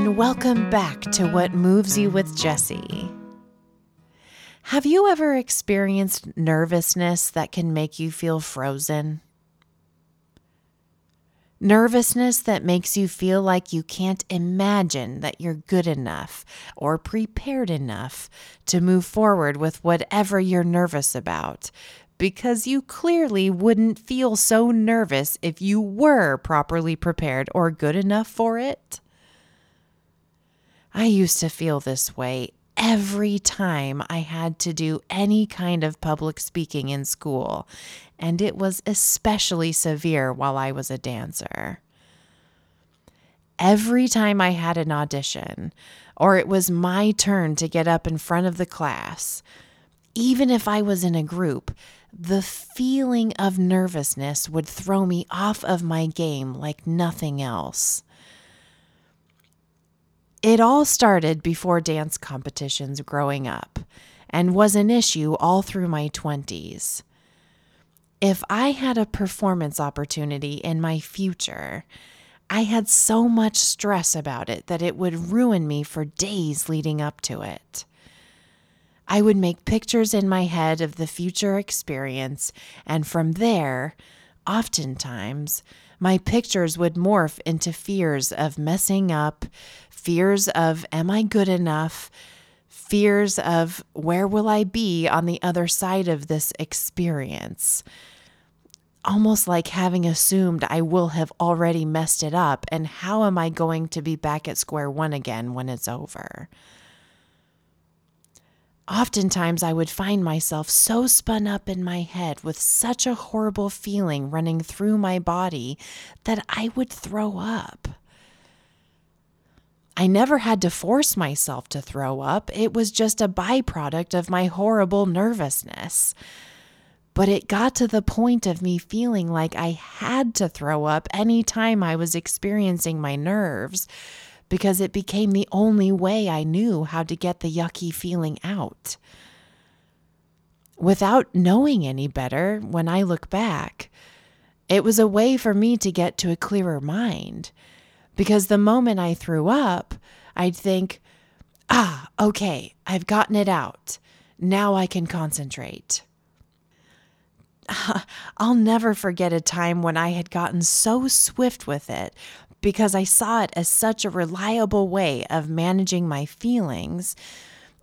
and welcome back to What Moves You with Jessie. Have you ever experienced nervousness that can make you feel frozen? Nervousness that makes you feel like you can't imagine that you're good enough or prepared enough to move forward with whatever you're nervous about because you clearly wouldn't feel so nervous if you were properly prepared or good enough for it. I used to feel this way every time I had to do any kind of public speaking in school, and it was especially severe while I was a dancer. Every time I had an audition, or it was my turn to get up in front of the class, even if I was in a group, the feeling of nervousness would throw me off of my game like nothing else. It all started before dance competitions growing up and was an issue all through my 20s. If I had a performance opportunity in my future, I had so much stress about it that it would ruin me for days leading up to it. I would make pictures in my head of the future experience, and from there, oftentimes, my pictures would morph into fears of messing up, fears of, am I good enough? Fears of, where will I be on the other side of this experience? Almost like having assumed I will have already messed it up, and how am I going to be back at square one again when it's over? Oftentimes, I would find myself so spun up in my head with such a horrible feeling running through my body that I would throw up. I never had to force myself to throw up, it was just a byproduct of my horrible nervousness. But it got to the point of me feeling like I had to throw up any time I was experiencing my nerves because it became the only way I knew how to get the yucky feeling out. Without knowing any better, when I look back, it was a way for me to get to a clearer mind. Because the moment I threw up, I'd think, ah, okay, I've gotten it out. Now I can concentrate. I'll never forget a time when I had gotten so swift with it because I saw it as such a reliable way of managing my feelings.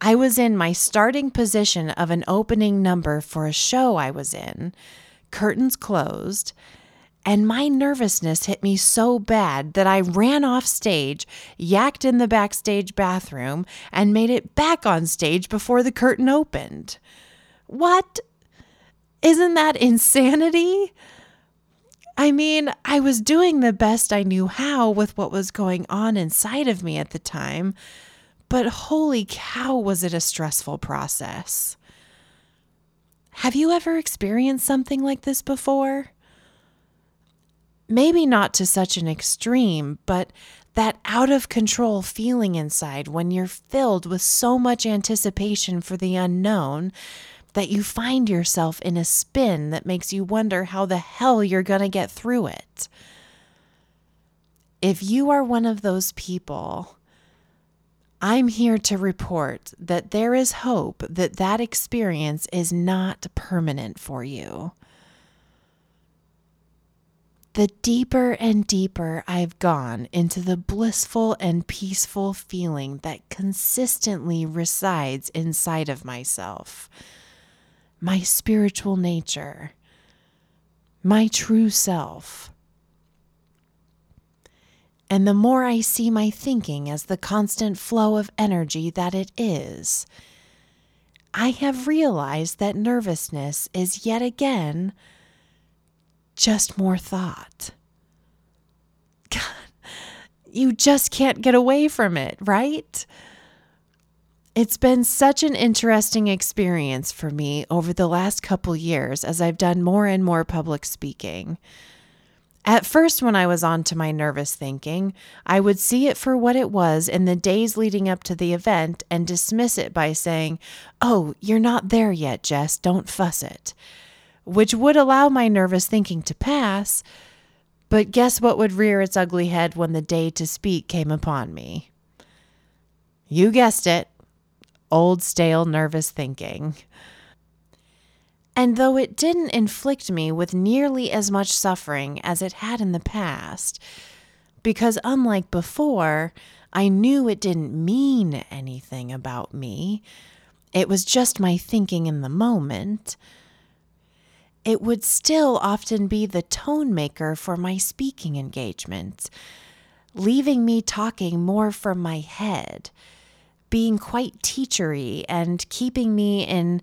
I was in my starting position of an opening number for a show I was in, curtains closed, and my nervousness hit me so bad that I ran off stage, yacked in the backstage bathroom, and made it back on stage before the curtain opened. What? Isn't that insanity? I mean, I was doing the best I knew how with what was going on inside of me at the time, but holy cow, was it a stressful process. Have you ever experienced something like this before? Maybe not to such an extreme, but that out of control feeling inside when you're filled with so much anticipation for the unknown that you find yourself in a spin that makes you wonder how the hell you're going to get through it. If you are one of those people, I'm here to report that there is hope that that experience is not permanent for you. The deeper and deeper I've gone into the blissful and peaceful feeling that consistently resides inside of myself my spiritual nature, my true self. And the more I see my thinking as the constant flow of energy that it is, I have realized that nervousness is yet again just more thought. God, you just can't get away from it, right? It's been such an interesting experience for me over the last couple years as I've done more and more public speaking. At first, when I was on to my nervous thinking, I would see it for what it was in the days leading up to the event and dismiss it by saying, Oh, you're not there yet, Jess, don't fuss it, which would allow my nervous thinking to pass. But guess what would rear its ugly head when the day to speak came upon me? You guessed it old, stale, nervous thinking. And though it didn't inflict me with nearly as much suffering as it had in the past, because unlike before, I knew it didn't mean anything about me, it was just my thinking in the moment. It would still often be the tone maker for my speaking engagements, leaving me talking more from my head, being quite teachery, and keeping me in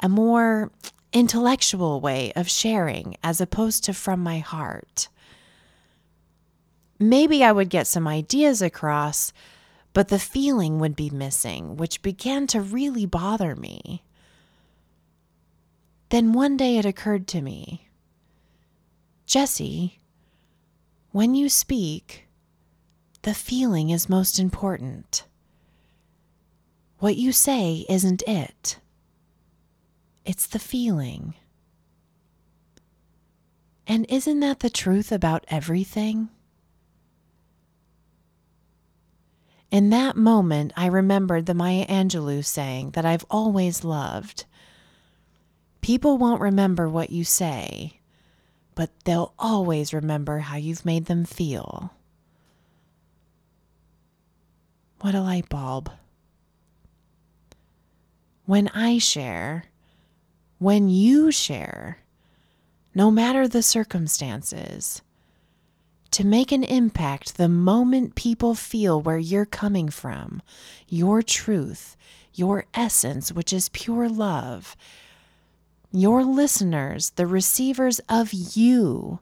a more intellectual way of sharing as opposed to from my heart. Maybe I would get some ideas across, but the feeling would be missing, which began to really bother me. Then one day it occurred to me Jessie, when you speak, the feeling is most important. What you say isn't it. It's the feeling. And isn't that the truth about everything? In that moment, I remembered the Maya Angelou saying that I've always loved. People won't remember what you say, but they'll always remember how you've made them feel. What a light bulb. When I share, when you share, no matter the circumstances, to make an impact the moment people feel where you're coming from, your truth, your essence, which is pure love. Your listeners, the receivers of you,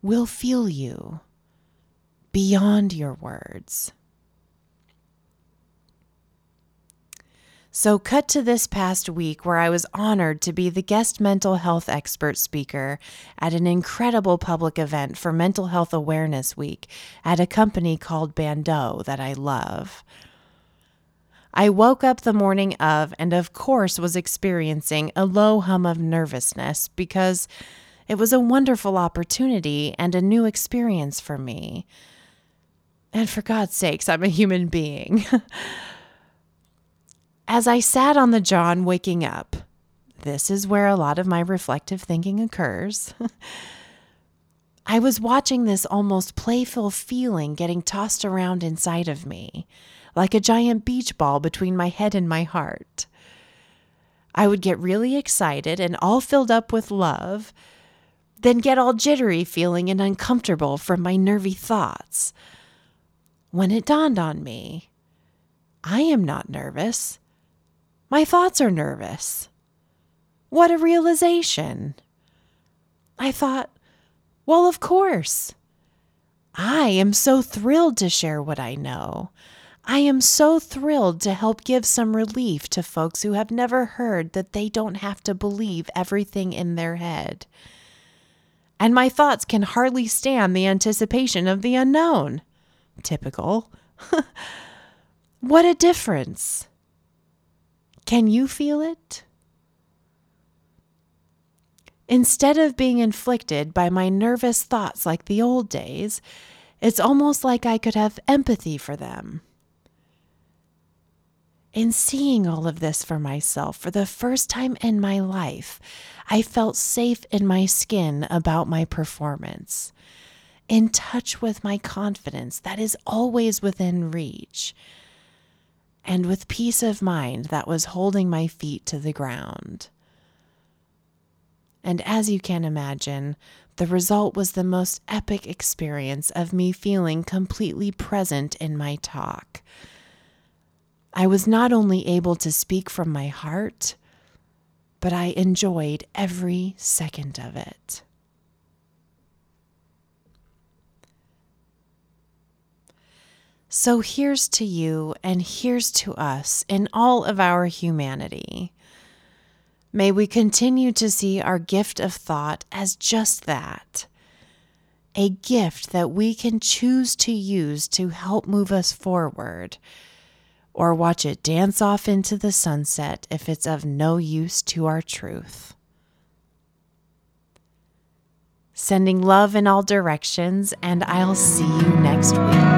will feel you beyond your words. So, cut to this past week where I was honored to be the guest mental health expert speaker at an incredible public event for Mental Health Awareness Week at a company called Bando that I love. I woke up the morning of and, of course, was experiencing a low hum of nervousness because it was a wonderful opportunity and a new experience for me. And for God's sakes, I'm a human being. As I sat on the john waking up, this is where a lot of my reflective thinking occurs. I was watching this almost playful feeling getting tossed around inside of me, like a giant beach ball between my head and my heart. I would get really excited and all filled up with love, then get all jittery feeling and uncomfortable from my nervy thoughts. When it dawned on me, I am not nervous. My thoughts are nervous. What a realization. I thought, well, of course. I am so thrilled to share what I know. I am so thrilled to help give some relief to folks who have never heard that they don't have to believe everything in their head. And my thoughts can hardly stand the anticipation of the unknown. Typical. what a difference. Can you feel it? Instead of being inflicted by my nervous thoughts like the old days, it's almost like I could have empathy for them. In seeing all of this for myself for the first time in my life, I felt safe in my skin about my performance, in touch with my confidence that is always within reach and with peace of mind that was holding my feet to the ground. And as you can imagine, the result was the most epic experience of me feeling completely present in my talk. I was not only able to speak from my heart, but I enjoyed every second of it. So here's to you and here's to us in all of our humanity. May we continue to see our gift of thought as just that a gift that we can choose to use to help move us forward, or watch it dance off into the sunset if it's of no use to our truth. Sending love in all directions, and I'll see you next week.